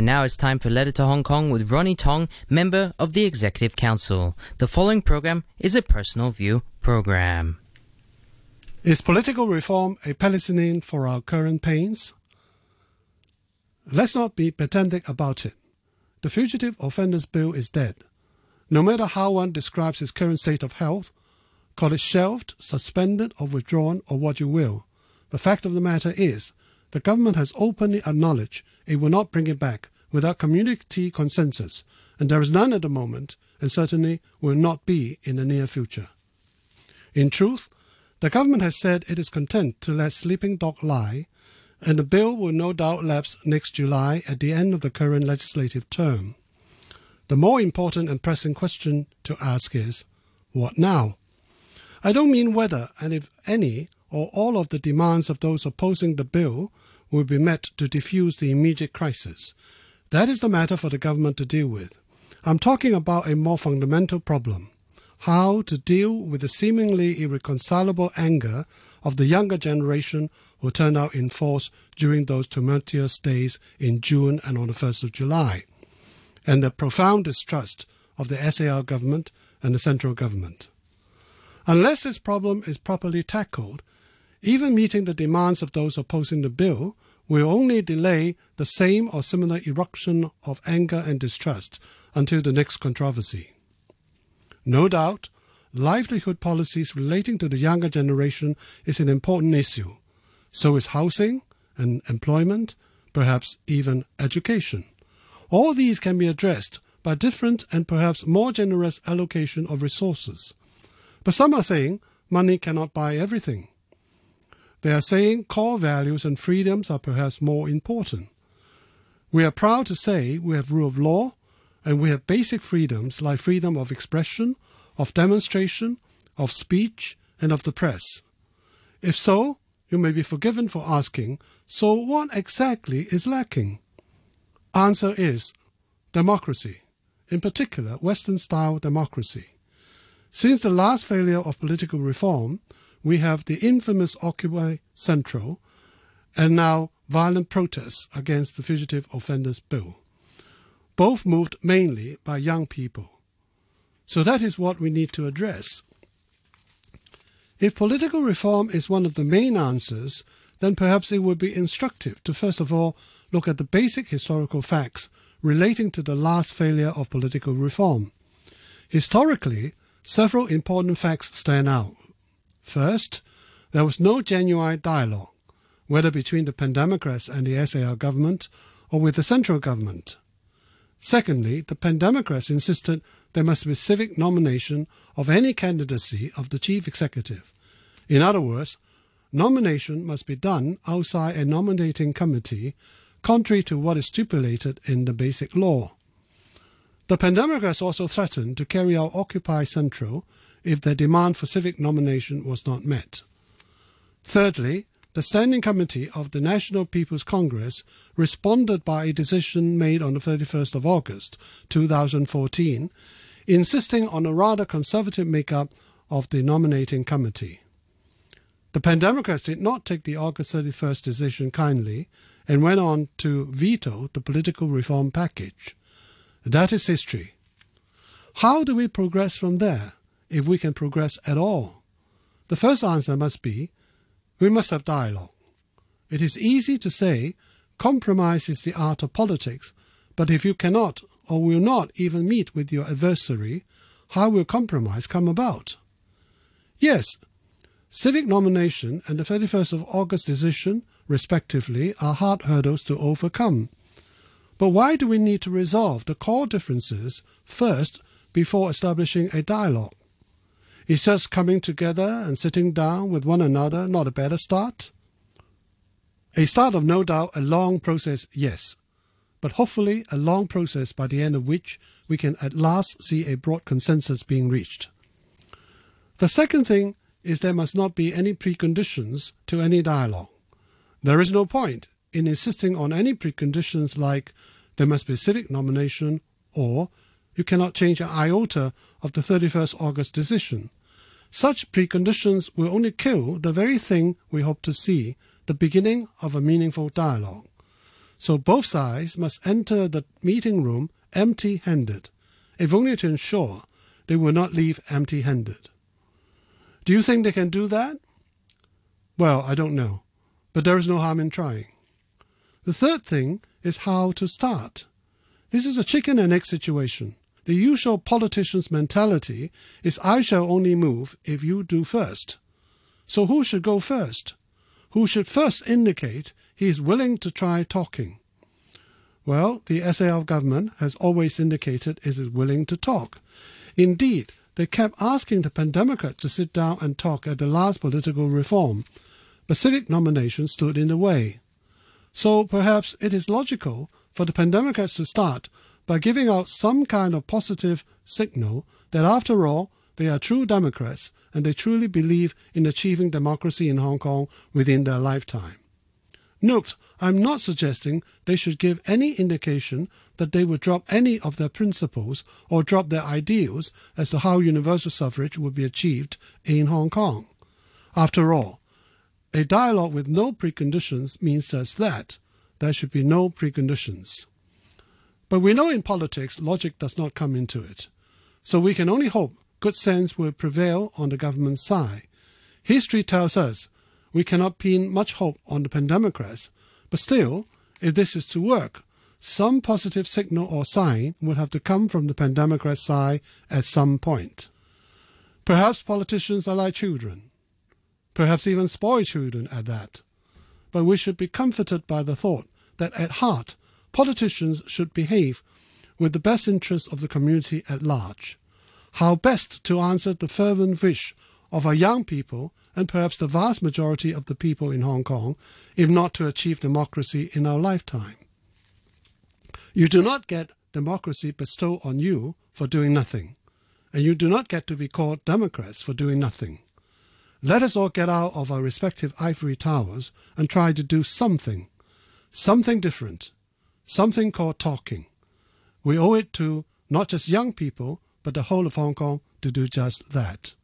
And now it's time for Letter to Hong Kong with Ronny Tong, member of the Executive Council. The following program is a personal view program. Is political reform a penicillin for our current pains? Let's not be pedantic about it. The Fugitive Offenders Bill is dead. No matter how one describes its current state of health, call it shelved, suspended, or withdrawn, or what you will, the fact of the matter is the government has openly acknowledged it will not bring it back without community consensus, and there is none at the moment, and certainly will not be in the near future. In truth, the government has said it is content to let sleeping dog lie, and the bill will no doubt lapse next July at the end of the current legislative term. The more important and pressing question to ask is, what now? I don't mean whether and if any or all of the demands of those opposing the bill will be met to defuse the immediate crisis. That is the matter for the government to deal with. I'm talking about a more fundamental problem how to deal with the seemingly irreconcilable anger of the younger generation who turned out in force during those tumultuous days in June and on the 1st of July, and the profound distrust of the SAR government and the central government. Unless this problem is properly tackled, even meeting the demands of those opposing the bill will only delay the same or similar eruption of anger and distrust until the next controversy. No doubt, livelihood policies relating to the younger generation is an important issue. So is housing and employment, perhaps even education. All these can be addressed by different and perhaps more generous allocation of resources. But some are saying money cannot buy everything. They are saying core values and freedoms are perhaps more important. We are proud to say we have rule of law and we have basic freedoms like freedom of expression, of demonstration, of speech, and of the press. If so, you may be forgiven for asking, so what exactly is lacking? Answer is democracy, in particular Western style democracy. Since the last failure of political reform, we have the infamous Occupy Central and now violent protests against the Fugitive Offenders Bill, both moved mainly by young people. So that is what we need to address. If political reform is one of the main answers, then perhaps it would be instructive to first of all look at the basic historical facts relating to the last failure of political reform. Historically, several important facts stand out. First, there was no genuine dialogue, whether between the Pandemocrats and the SAR government or with the central government. Secondly, the Pandemocrats insisted there must be civic nomination of any candidacy of the chief executive. In other words, nomination must be done outside a nominating committee, contrary to what is stipulated in the basic law. The Pandemocrats also threatened to carry out Occupy Central if their demand for civic nomination was not met. Thirdly, the Standing Committee of the National People's Congress responded by a decision made on the 31st of August 2014, insisting on a rather conservative makeup of the nominating committee. The Pandemocrats did not take the August 31st decision kindly and went on to veto the political reform package. That is history. How do we progress from there? If we can progress at all? The first answer must be we must have dialogue. It is easy to say compromise is the art of politics, but if you cannot or will not even meet with your adversary, how will compromise come about? Yes, civic nomination and the 31st of August decision, respectively, are hard hurdles to overcome. But why do we need to resolve the core differences first before establishing a dialogue? Is says coming together and sitting down with one another not a better start? A start of no doubt a long process, yes, but hopefully a long process by the end of which we can at last see a broad consensus being reached. The second thing is there must not be any preconditions to any dialogue. There is no point in insisting on any preconditions like there must be a civic nomination or you cannot change an iota of the 31st August decision. Such preconditions will only kill the very thing we hope to see, the beginning of a meaningful dialogue. So both sides must enter the meeting room empty handed, if only to ensure they will not leave empty handed. Do you think they can do that? Well, I don't know, but there is no harm in trying. The third thing is how to start. This is a chicken and egg situation. The usual politician's mentality is I shall only move if you do first. So who should go first? Who should first indicate he is willing to try talking? Well, the SAR government has always indicated it is willing to talk. Indeed, they kept asking the Pan Democrats to sit down and talk at the last political reform, but civic nominations stood in the way. So perhaps it is logical for the Pan Democrats to start by giving out some kind of positive signal that after all, they are true Democrats and they truly believe in achieving democracy in Hong Kong within their lifetime. Note, I'm not suggesting they should give any indication that they would drop any of their principles or drop their ideals as to how universal suffrage would be achieved in Hong Kong. After all, a dialogue with no preconditions means just that. There should be no preconditions. But we know in politics logic does not come into it. So we can only hope good sense will prevail on the government's side. History tells us we cannot pin much hope on the pandemocrats, but still, if this is to work, some positive signal or sign would have to come from the Pan Democrat side at some point. Perhaps politicians are like children, perhaps even spoiled children at that. But we should be comforted by the thought that at heart, politicians should behave with the best interests of the community at large. How best to answer the fervent wish of our young people and perhaps the vast majority of the people in Hong Kong, if not to achieve democracy in our lifetime. You do not get democracy bestowed on you for doing nothing, and you do not get to be called Democrats for doing nothing. Let us all get out of our respective ivory towers and try to do something, something different, something called talking. We owe it to not just young people, but the whole of Hong Kong to do just that.